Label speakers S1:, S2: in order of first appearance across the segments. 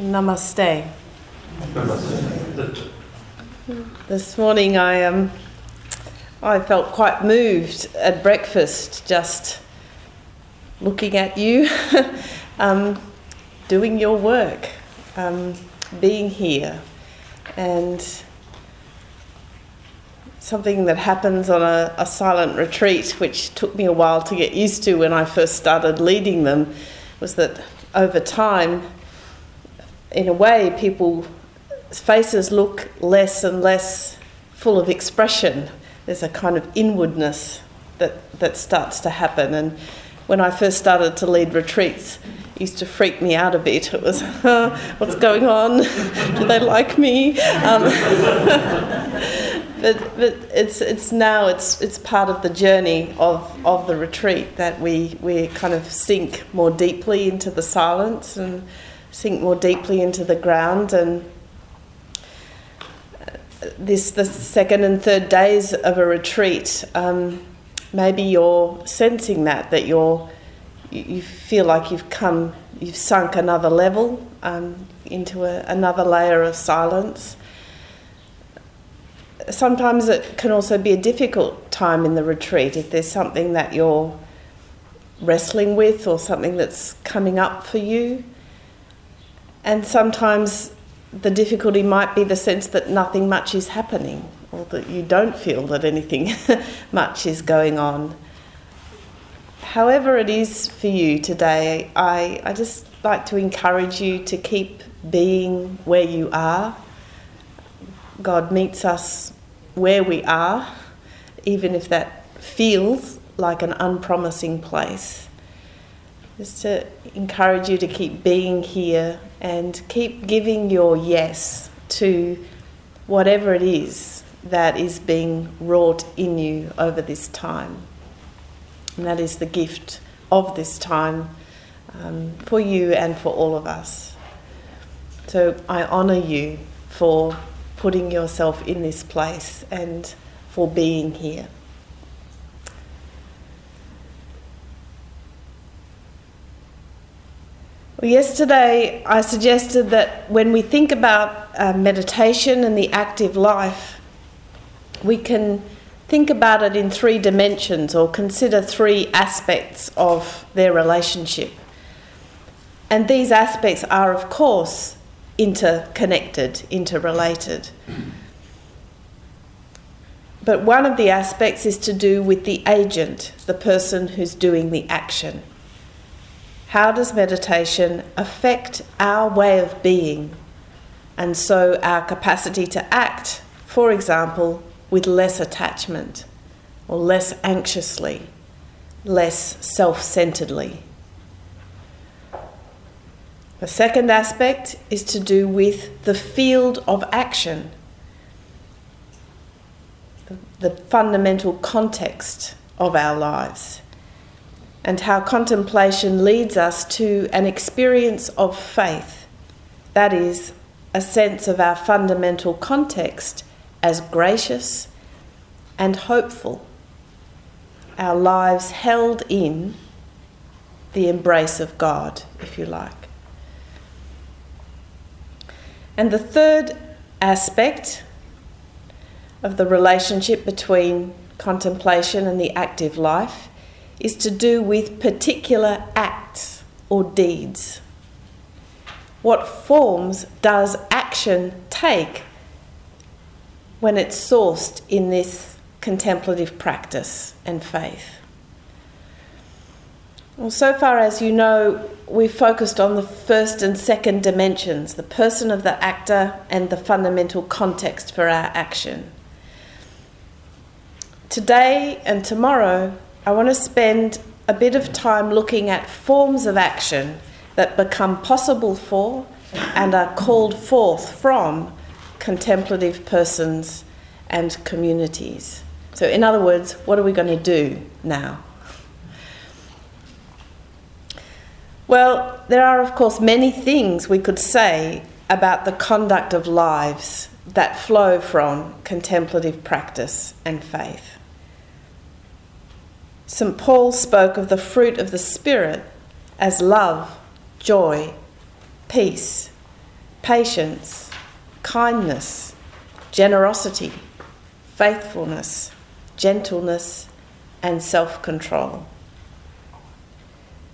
S1: Namaste. This morning I um, I felt quite moved at breakfast just looking at you, um, doing your work, um, being here, and something that happens on a, a silent retreat, which took me a while to get used to when I first started leading them, was that over time in a way, people's faces look less and less full of expression. There's a kind of inwardness that, that starts to happen. And when I first started to lead retreats, it used to freak me out a bit. It was, what's going on? Do they like me? Um, but, but it's, it's now it's, it's part of the journey of, of the retreat that we, we kind of sink more deeply into the silence and sink more deeply into the ground and this the second and third days of a retreat um, maybe you're sensing that that you're you feel like you've come you've sunk another level um, into a, another layer of silence. Sometimes it can also be a difficult time in the retreat if there's something that you're wrestling with or something that's coming up for you and sometimes the difficulty might be the sense that nothing much is happening, or that you don't feel that anything much is going on. However, it is for you today, I, I just like to encourage you to keep being where you are. God meets us where we are, even if that feels like an unpromising place. Just to encourage you to keep being here and keep giving your yes to whatever it is that is being wrought in you over this time. And that is the gift of this time um, for you and for all of us. So I honour you for putting yourself in this place and for being here. Well, yesterday I suggested that when we think about uh, meditation and the active life, we can think about it in three dimensions or consider three aspects of their relationship. And these aspects are, of course, interconnected, interrelated. But one of the aspects is to do with the agent, the person who's doing the action. How does meditation affect our way of being and so our capacity to act, for example, with less attachment or less anxiously, less self centeredly? The second aspect is to do with the field of action, the fundamental context of our lives and how contemplation leads us to an experience of faith, that is, a sense of our fundamental context as gracious and hopeful, our lives held in the embrace of God, if you like. And the third aspect of the relationship between contemplation and the active life is to do with particular acts or deeds. What forms does action take when it's sourced in this contemplative practice and faith? Well, so far as you know, we've focused on the first and second dimensions the person of the actor and the fundamental context for our action. Today and tomorrow, I want to spend a bit of time looking at forms of action that become possible for and are called forth from contemplative persons and communities. So, in other words, what are we going to do now? Well, there are, of course, many things we could say about the conduct of lives that flow from contemplative practice and faith. St. Paul spoke of the fruit of the Spirit as love, joy, peace, patience, kindness, generosity, faithfulness, gentleness, and self control.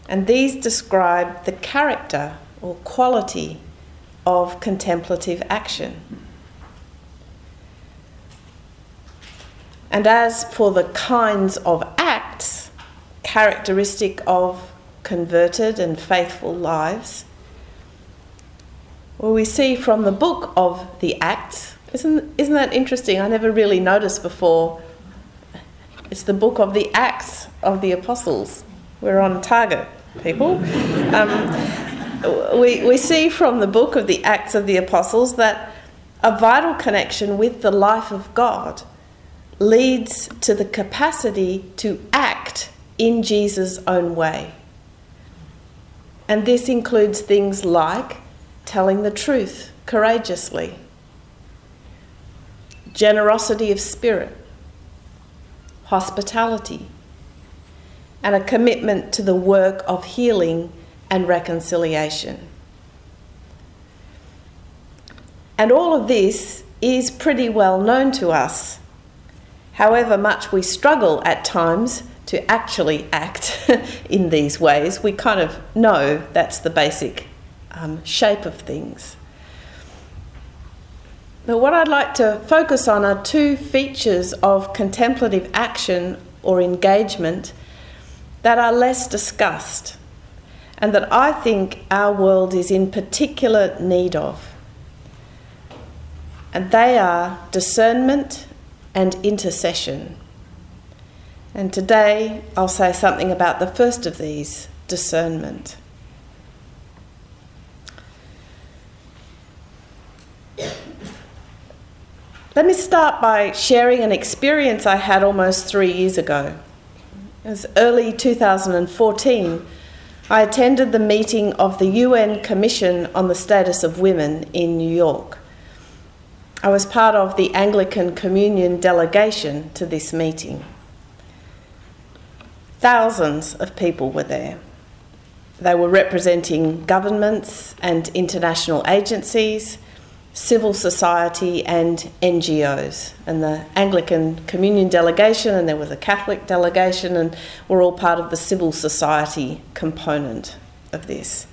S1: And these describe the character or quality of contemplative action. And as for the kinds of acts characteristic of converted and faithful lives, well, we see from the book of the Acts, isn't, isn't that interesting? I never really noticed before. It's the book of the Acts of the Apostles. We're on target, people. Um, we, we see from the book of the Acts of the Apostles that a vital connection with the life of God leads to the capacity to act in Jesus' own way. And this includes things like telling the truth courageously, generosity of spirit, hospitality, and a commitment to the work of healing and reconciliation. And all of this is pretty well known to us However much we struggle at times to actually act in these ways, we kind of know that's the basic um, shape of things. But what I'd like to focus on are two features of contemplative action or engagement that are less discussed and that I think our world is in particular need of. And they are discernment and intercession. And today I'll say something about the first of these discernment. Let me start by sharing an experience I had almost three years ago. It was early 2014. I attended the meeting of the UN Commission on the Status of Women in New York. I was part of the Anglican Communion delegation to this meeting. Thousands of people were there. They were representing governments and international agencies, civil society, and NGOs. And the Anglican Communion delegation, and there was a Catholic delegation, and we're all part of the civil society component of this.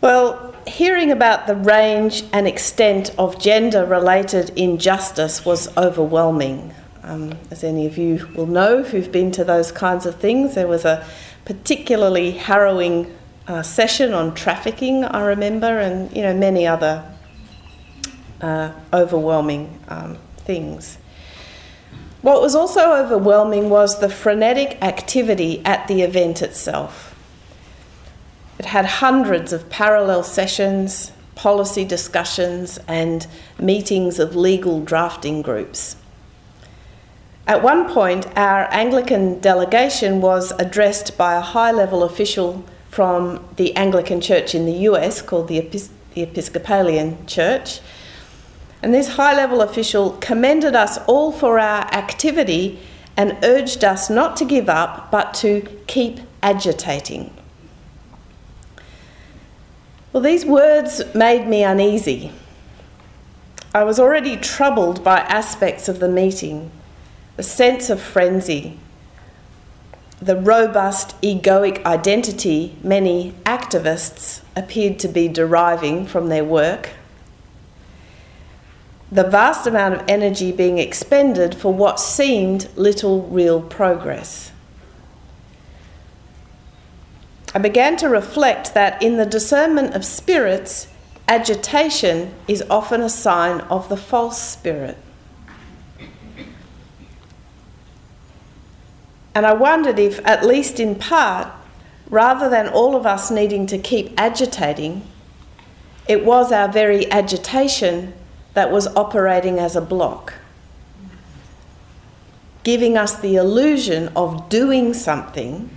S1: Well, hearing about the range and extent of gender related injustice was overwhelming. Um, as any of you will know who've been to those kinds of things, there was a particularly harrowing uh, session on trafficking, I remember, and you know many other uh, overwhelming um, things. What was also overwhelming was the frenetic activity at the event itself. It had hundreds of parallel sessions, policy discussions, and meetings of legal drafting groups. At one point, our Anglican delegation was addressed by a high level official from the Anglican Church in the US called the, Epis- the Episcopalian Church. And this high level official commended us all for our activity and urged us not to give up but to keep agitating. Well, these words made me uneasy. I was already troubled by aspects of the meeting the sense of frenzy, the robust egoic identity many activists appeared to be deriving from their work, the vast amount of energy being expended for what seemed little real progress. I began to reflect that in the discernment of spirits, agitation is often a sign of the false spirit. And I wondered if, at least in part, rather than all of us needing to keep agitating, it was our very agitation that was operating as a block, giving us the illusion of doing something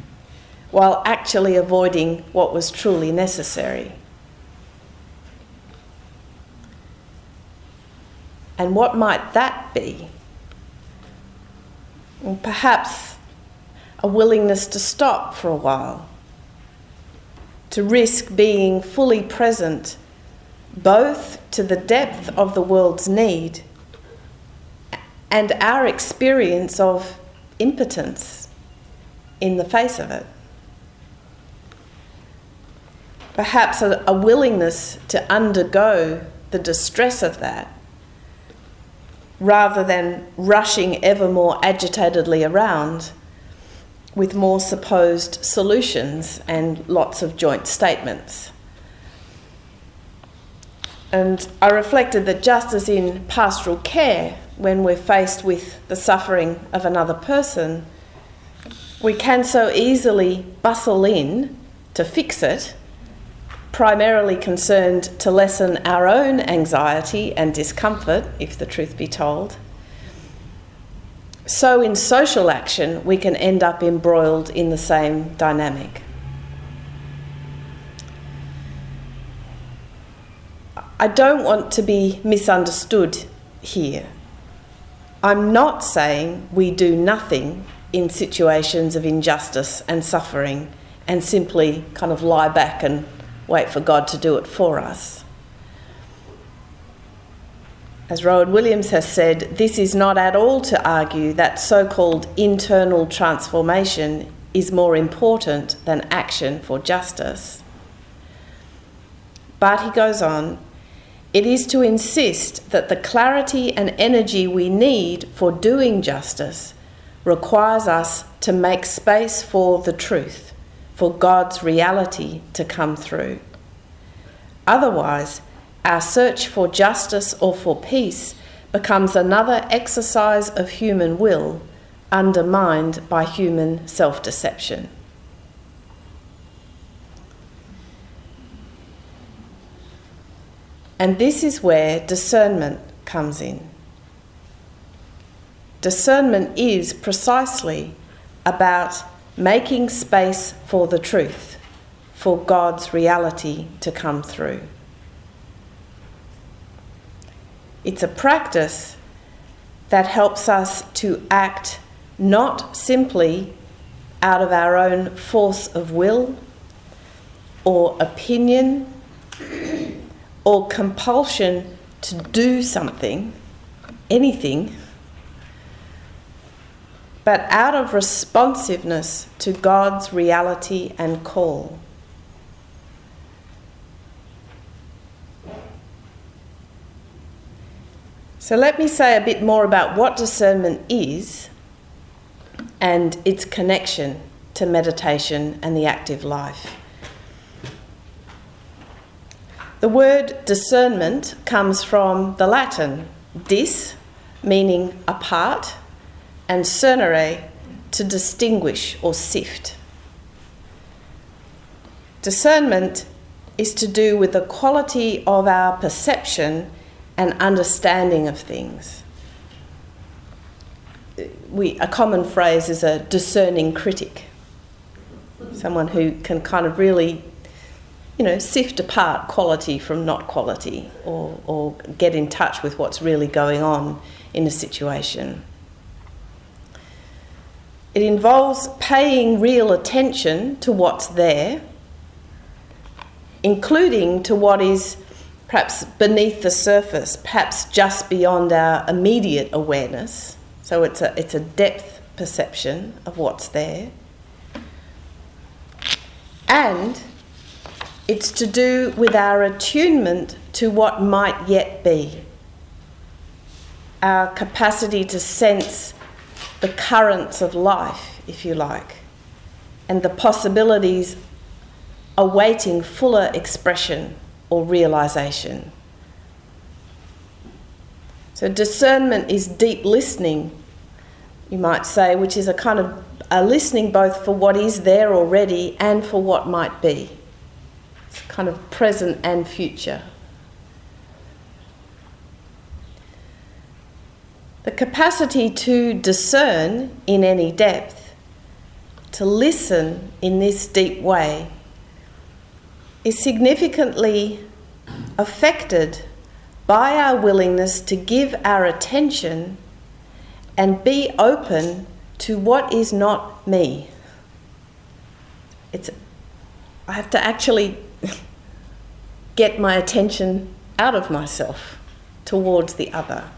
S1: while actually avoiding what was truly necessary. And what might that be? Well, perhaps a willingness to stop for a while, to risk being fully present both to the depth of the world's need and our experience of impotence in the face of it. Perhaps a, a willingness to undergo the distress of that rather than rushing ever more agitatedly around with more supposed solutions and lots of joint statements. And I reflected that just as in pastoral care, when we're faced with the suffering of another person, we can so easily bustle in to fix it, primarily concerned to lessen our own anxiety and discomfort, if the truth be told. So, in social action, we can end up embroiled in the same dynamic. I don't want to be misunderstood here. I'm not saying we do nothing in situations of injustice and suffering and simply kind of lie back and wait for God to do it for us. As Rowan Williams has said, this is not at all to argue that so called internal transformation is more important than action for justice. But he goes on, it is to insist that the clarity and energy we need for doing justice requires us to make space for the truth, for God's reality to come through. Otherwise, our search for justice or for peace becomes another exercise of human will undermined by human self deception. And this is where discernment comes in. Discernment is precisely about making space for the truth, for God's reality to come through. It's a practice that helps us to act not simply out of our own force of will or opinion or compulsion to do something, anything, but out of responsiveness to God's reality and call. So, let me say a bit more about what discernment is and its connection to meditation and the active life. The word discernment comes from the Latin dis, meaning apart, and cernere, to distinguish or sift. Discernment is to do with the quality of our perception and understanding of things. We, a common phrase is a discerning critic, someone who can kind of really you know, sift apart quality from not quality or, or get in touch with what's really going on in a situation. It involves paying real attention to what's there, including to what is perhaps beneath the surface, perhaps just beyond our immediate awareness. So it's a, it's a depth perception of what's there. And it's to do with our attunement to what might yet be, our capacity to sense the currents of life, if you like, and the possibilities awaiting fuller expression or realization. So, discernment is deep listening, you might say, which is a kind of a listening both for what is there already and for what might be It's kind of present and future. The capacity to discern in any depth, to listen in this deep way, is significantly affected by our willingness to give our attention and be open to what is not me. It's I have to actually get my attention out of myself towards the other.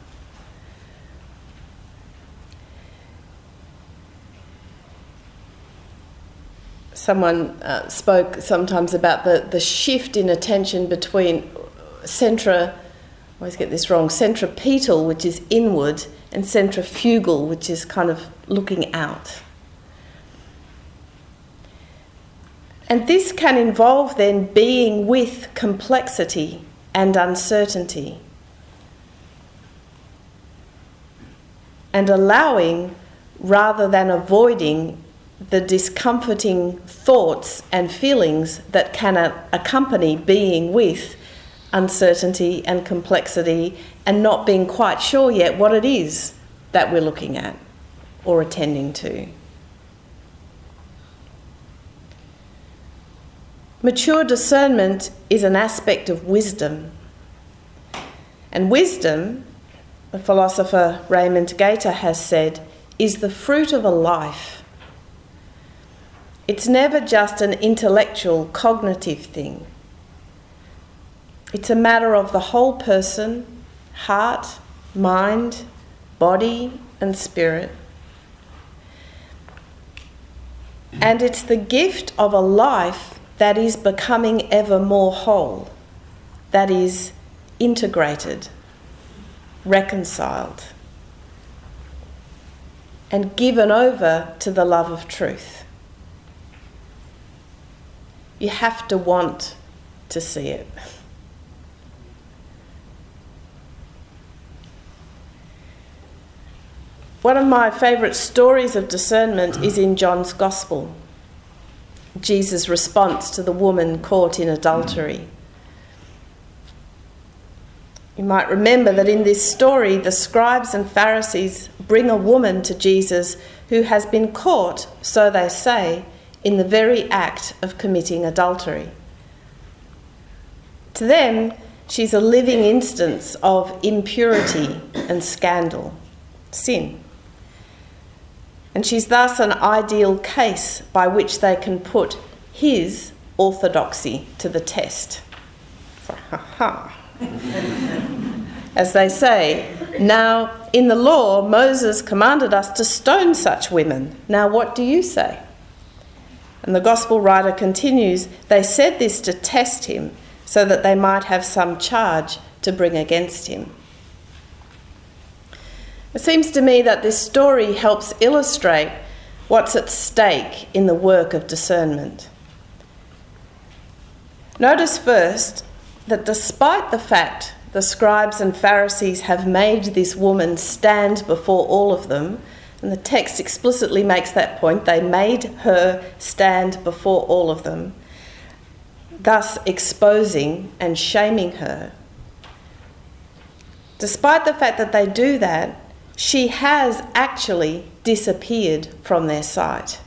S1: Someone uh, spoke sometimes about the, the shift in attention between centra, I always get this wrong, centripetal, which is inward, and centrifugal, which is kind of looking out. And this can involve then being with complexity and uncertainty. And allowing rather than avoiding the discomforting thoughts and feelings that can accompany being with uncertainty and complexity and not being quite sure yet what it is that we're looking at or attending to. Mature discernment is an aspect of wisdom. And wisdom, the philosopher Raymond Gaita has said, is the fruit of a life. It's never just an intellectual, cognitive thing. It's a matter of the whole person, heart, mind, body, and spirit. And it's the gift of a life that is becoming ever more whole, that is integrated, reconciled, and given over to the love of truth. You have to want to see it. One of my favourite stories of discernment is in John's Gospel. Jesus' response to the woman caught in adultery. You might remember that in this story, the scribes and Pharisees bring a woman to Jesus who has been caught, so they say, in the very act of committing adultery. To them, she's a living instance of impurity and scandal, sin and she's thus an ideal case by which they can put his orthodoxy to the test. As they say, now in the law, Moses commanded us to stone such women. Now what do you say? And the gospel writer continues, they said this to test him so that they might have some charge to bring against him. It seems to me that this story helps illustrate what's at stake in the work of discernment. Notice first that despite the fact the scribes and Pharisees have made this woman stand before all of them, and the text explicitly makes that point, they made her stand before all of them, thus exposing and shaming her. Despite the fact that they do that, she has actually disappeared from their sight.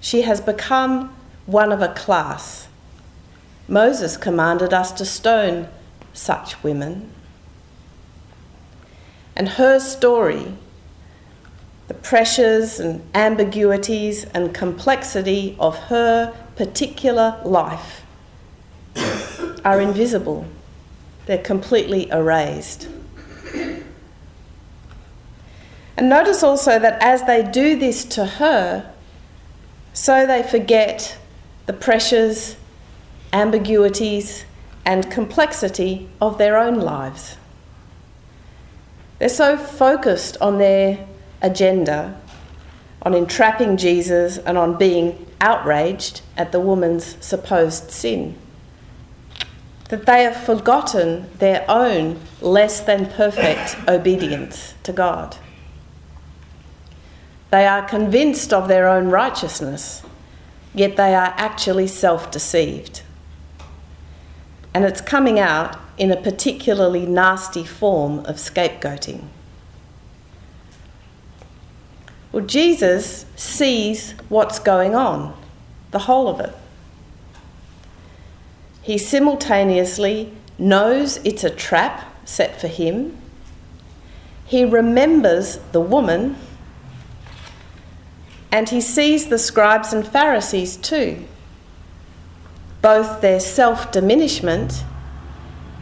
S1: She has become one of a class. Moses commanded us to stone such women. And her story, the pressures and ambiguities and complexity of her particular life, are invisible. They're completely erased. And notice also that as they do this to her, so they forget the pressures, ambiguities, and complexity of their own lives. They're so focused on their agenda, on entrapping Jesus, and on being outraged at the woman's supposed sin, that they have forgotten their own less than perfect obedience to God. They are convinced of their own righteousness, yet they are actually self deceived. And it's coming out in a particularly nasty form of scapegoating. Well, Jesus sees what's going on, the whole of it. He simultaneously knows it's a trap set for him. He remembers the woman and he sees the scribes and Pharisees too. both their self diminishment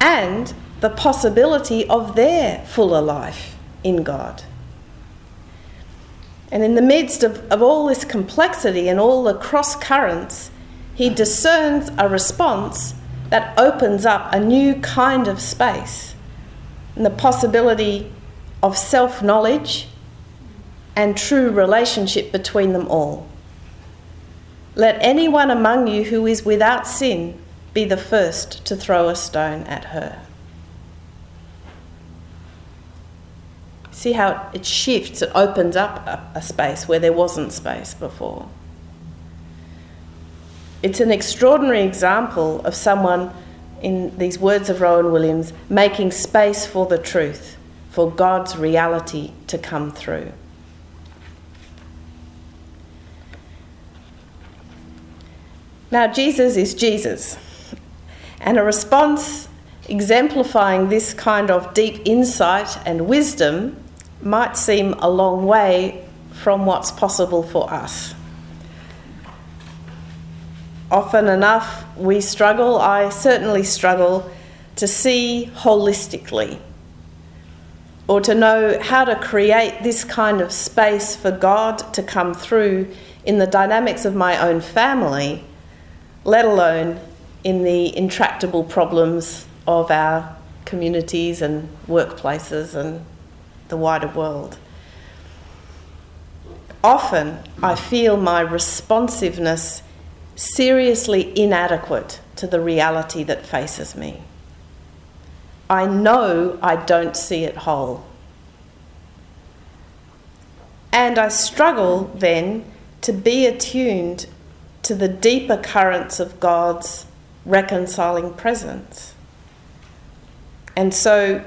S1: and the possibility of their fuller life in God. And in the midst of, of all this complexity and all the cross currents, he discerns a response that opens up a new kind of space and the possibility of self knowledge and true relationship between them all. Let anyone among you who is without sin be the first to throw a stone at her. See how it shifts, it opens up a, a space where there wasn't space before. It's an extraordinary example of someone, in these words of Rowan Williams, making space for the truth, for God's reality to come through. Now, Jesus is Jesus, and a response exemplifying this kind of deep insight and wisdom might seem a long way from what's possible for us. Often enough, we struggle, I certainly struggle, to see holistically or to know how to create this kind of space for God to come through in the dynamics of my own family, let alone in the intractable problems of our communities and workplaces and the wider world. Often I feel my responsiveness seriously inadequate to the reality that faces me. I know I don't see it whole. And I struggle then to be attuned to the deeper currents of God's reconciling presence. And so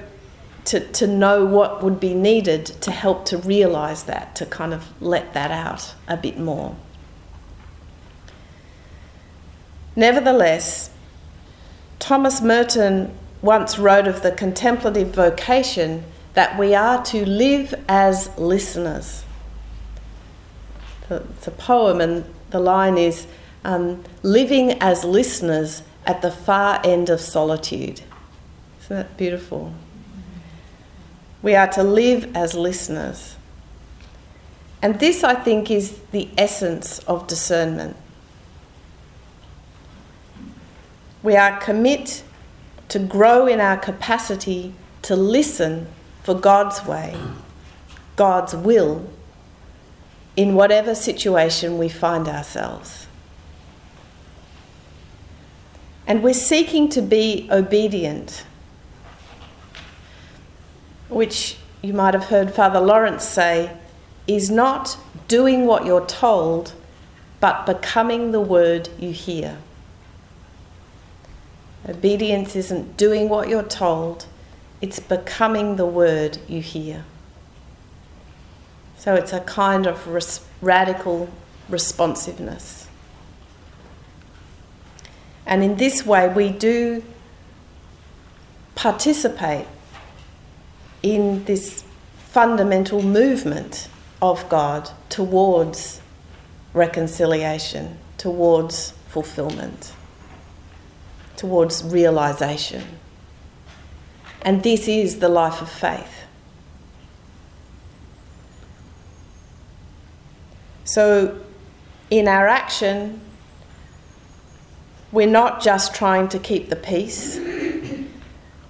S1: to, to know what would be needed to help to realize that, to kind of let that out a bit more. Nevertheless, Thomas Merton once wrote of the contemplative vocation that we are to live as listeners. It's a poem, and the line is um, living as listeners at the far end of solitude. Isn't that beautiful? We are to live as listeners. And this, I think, is the essence of discernment. We are commit to grow in our capacity to listen for God's way, God's will, in whatever situation we find ourselves. And we're seeking to be obedient which you might have heard Father Lawrence say, is not doing what you're told, but becoming the word you hear. Obedience isn't doing what you're told, it's becoming the word you hear. So it's a kind of res- radical responsiveness. And in this way, we do participate in this fundamental movement of God towards reconciliation, towards fulfillment, towards realization. And this is the life of faith. So, in our action, we're not just trying to keep the peace,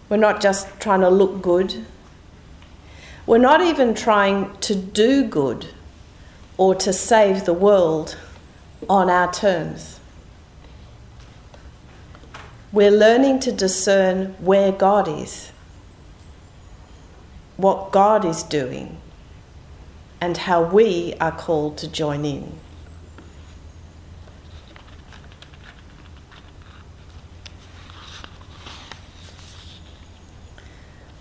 S1: we're not just trying to look good, we're not even trying to do good or to save the world on our terms. We're learning to discern where God is, what God is doing, and how we are called to join in.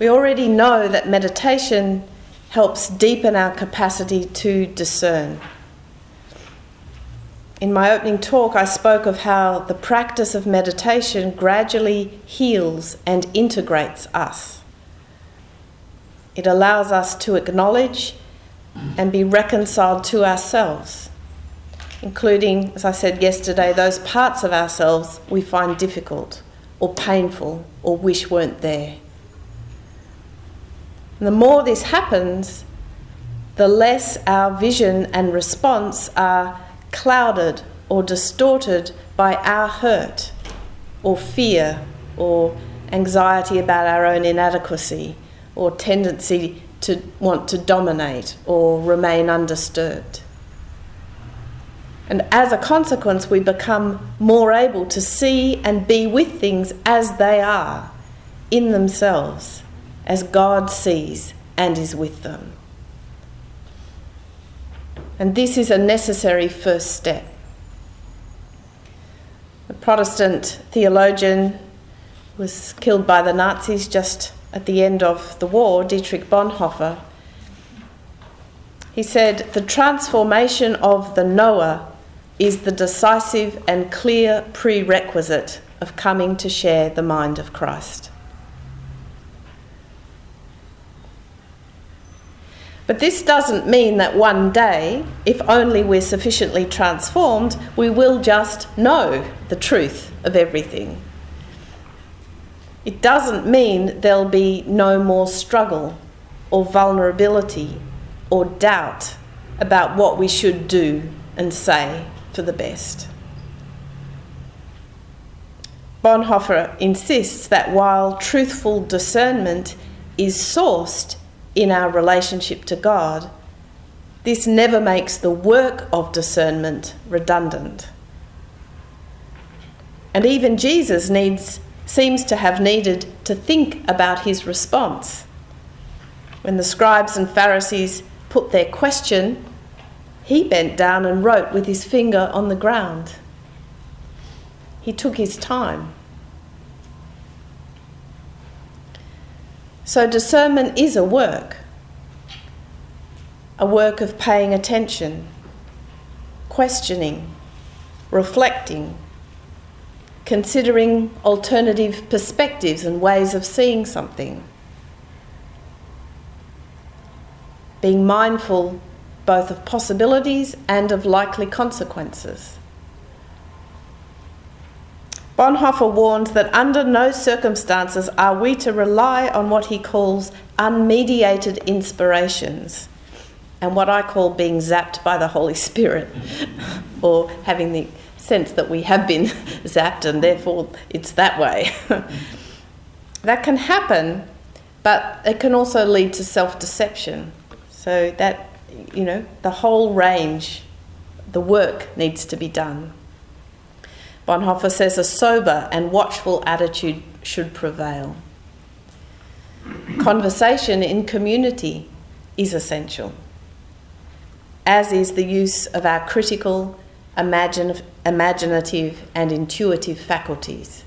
S1: We already know that meditation helps deepen our capacity to discern. In my opening talk, I spoke of how the practice of meditation gradually heals and integrates us. It allows us to acknowledge and be reconciled to ourselves, including, as I said yesterday, those parts of ourselves we find difficult or painful or wish weren't there. And the more this happens, the less our vision and response are clouded or distorted by our hurt or fear or anxiety about our own inadequacy or tendency to want to dominate or remain undisturbed. And as a consequence, we become more able to see and be with things as they are in themselves, as God sees and is with them. And this is a necessary first step. A Protestant theologian was killed by the Nazis just at the end of the war, Dietrich Bonhoeffer. He said, The transformation of the knower is the decisive and clear prerequisite of coming to share the mind of Christ. But this doesn't mean that one day, if only we're sufficiently transformed, we will just know the truth of everything. It doesn't mean there'll be no more struggle or vulnerability or doubt about what we should do and say for the best. Bonhoeffer insists that while truthful discernment is sourced in our relationship to God, this never makes the work of discernment redundant. And even Jesus needs, seems to have needed to think about his response. When the scribes and Pharisees put their question, he bent down and wrote with his finger on the ground. He took his time. So, discernment is a work, a work of paying attention, questioning, reflecting, considering alternative perspectives and ways of seeing something, being mindful both of possibilities and of likely consequences. Bonhoeffer warns that under no circumstances are we to rely on what he calls unmediated inspirations and what I call being zapped by the Holy Spirit or having the sense that we have been zapped and therefore it's that way. that can happen, but it can also lead to self deception. So that you know, the whole range, the work needs to be done. Bonhoeffer says a sober and watchful attitude should prevail. Conversation in community is essential, as is the use of our critical, imaginative, and intuitive faculties.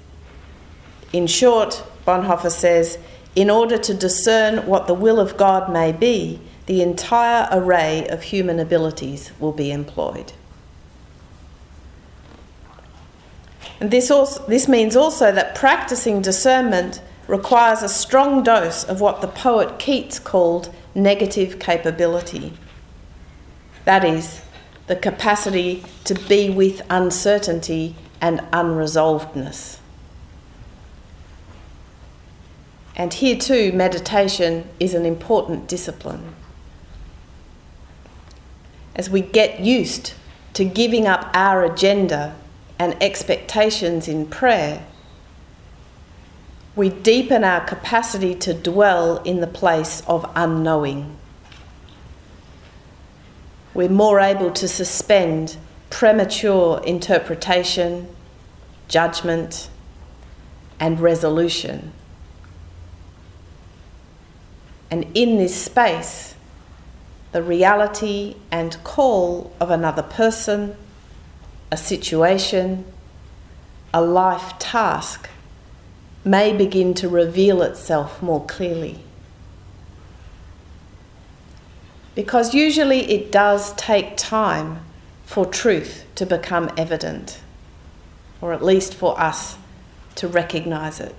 S1: In short, Bonhoeffer says, in order to discern what the will of God may be, the entire array of human abilities will be employed. And this, also, this means also that practicing discernment requires a strong dose of what the poet Keats called negative capability. That is, the capacity to be with uncertainty and unresolvedness. And here too, meditation is an important discipline as we get used to giving up our agenda and expectations in prayer, we deepen our capacity to dwell in the place of unknowing. We're more able to suspend premature interpretation, judgment, and resolution. And in this space, the reality and call of another person, a situation, a life task may begin to reveal itself more clearly. Because usually it does take time for truth to become evident, or at least for us to recognize it.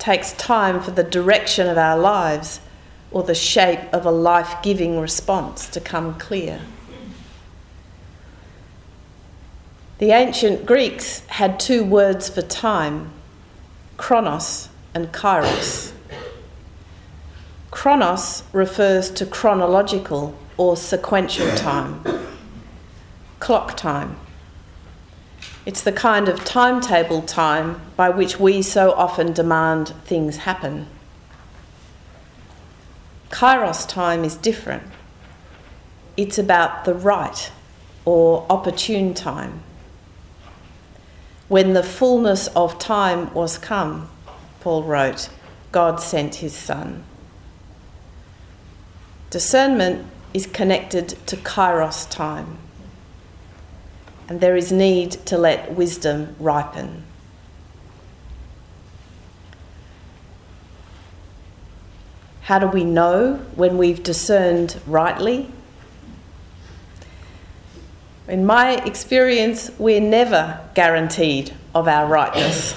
S1: takes time for the direction of our lives or the shape of a life giving response to come clear. The ancient Greeks had two words for time chronos and kairos. Chronos refers to chronological or sequential time, clock time. It's the kind of timetable time by which we so often demand things happen. Kairos time is different. It's about the right or opportune time. When the fullness of time was come, Paul wrote, God sent his Son. Discernment is connected to kairos time and there is need to let wisdom ripen. How do we know when we've discerned rightly? In my experience, we're never guaranteed of our rightness,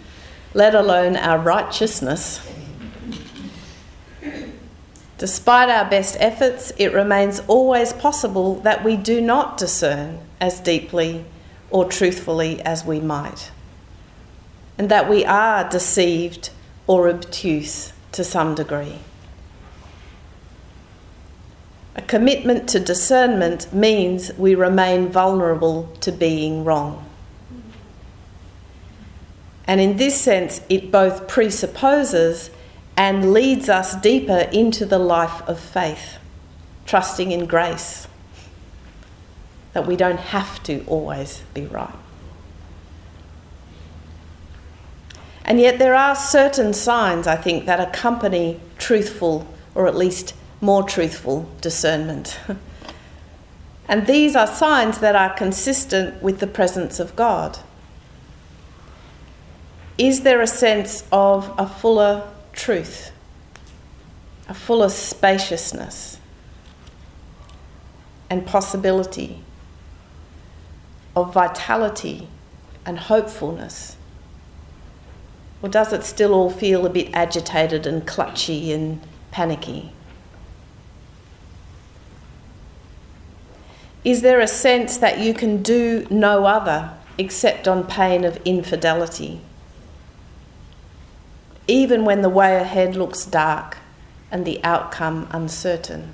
S1: let alone our righteousness. Despite our best efforts, it remains always possible that we do not discern as deeply or truthfully as we might, and that we are deceived or obtuse to some degree. A commitment to discernment means we remain vulnerable to being wrong. And in this sense, it both presupposes and leads us deeper into the life of faith, trusting in grace that we don't have to always be right. And yet, there are certain signs, I think, that accompany truthful, or at least more truthful, discernment. and these are signs that are consistent with the presence of God. Is there a sense of a fuller truth, a fuller spaciousness and possibility? of vitality and hopefulness? Or does it still all feel a bit agitated and clutchy and panicky? Is there a sense that you can do no other except on pain of infidelity? Even when the way ahead looks dark and the outcome uncertain?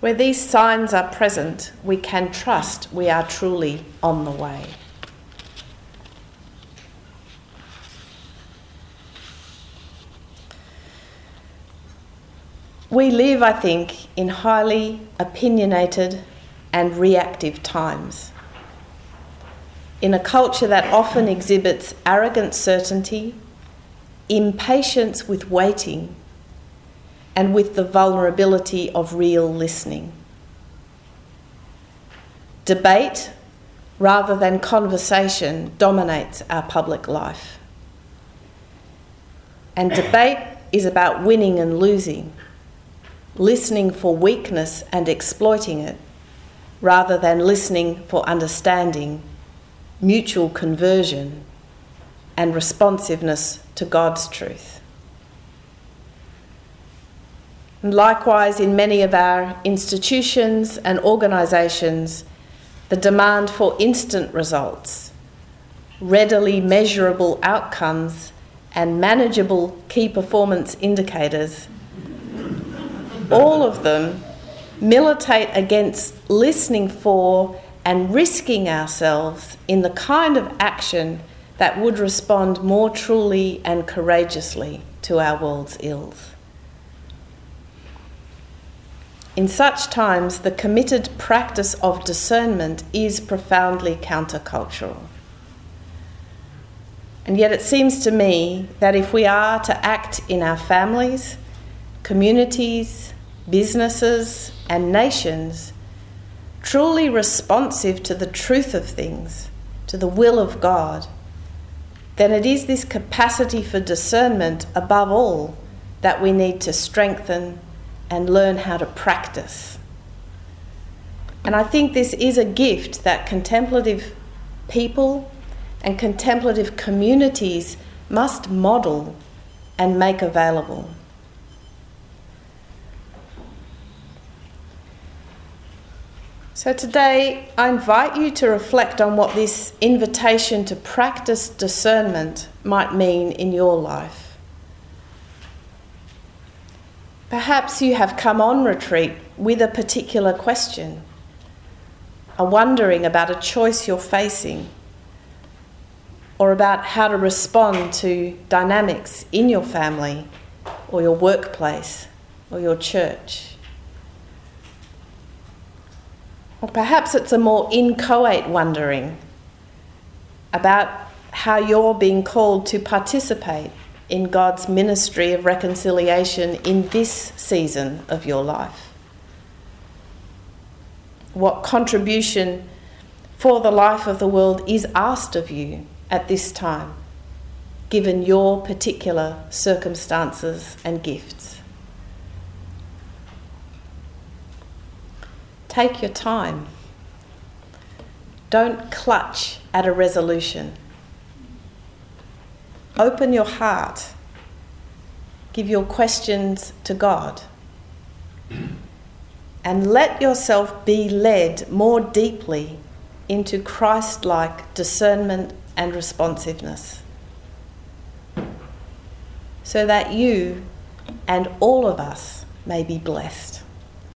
S1: Where these signs are present, we can trust we are truly on the way. We live, I think, in highly opinionated and reactive times. In a culture that often exhibits arrogant certainty, impatience with waiting, and with the vulnerability of real listening. Debate rather than conversation dominates our public life. And debate is about winning and losing, listening for weakness and exploiting it, rather than listening for understanding, mutual conversion, and responsiveness to God's truth. And likewise, in many of our institutions and organisations, the demand for instant results, readily measurable outcomes, and manageable key performance indicators, all of them militate against listening for and risking ourselves in the kind of action that would respond more truly and courageously to our world's ills. In such times, the committed practice of discernment is profoundly countercultural. And yet, it seems to me that if we are to act in our families, communities, businesses, and nations, truly responsive to the truth of things, to the will of God, then it is this capacity for discernment above all that we need to strengthen and learn how to practice. And I think this is a gift that contemplative people and contemplative communities must model and make available. So, today I invite you to reflect on what this invitation to practice discernment might mean in your life. Perhaps you have come on retreat with a particular question, a wondering about a choice you're facing, or about how to respond to dynamics in your family, or your workplace, or your church. Or perhaps it's a more inchoate wondering about how you're being called to participate in God's ministry of reconciliation in this season of your life. What contribution for the life of the world is asked of you at this time, given your particular circumstances and gifts. Take your time. Don't clutch at a resolution. Open your heart. Give your questions to God. And let yourself be led more deeply into Christ like discernment and responsiveness. So that you and all of us may be blessed.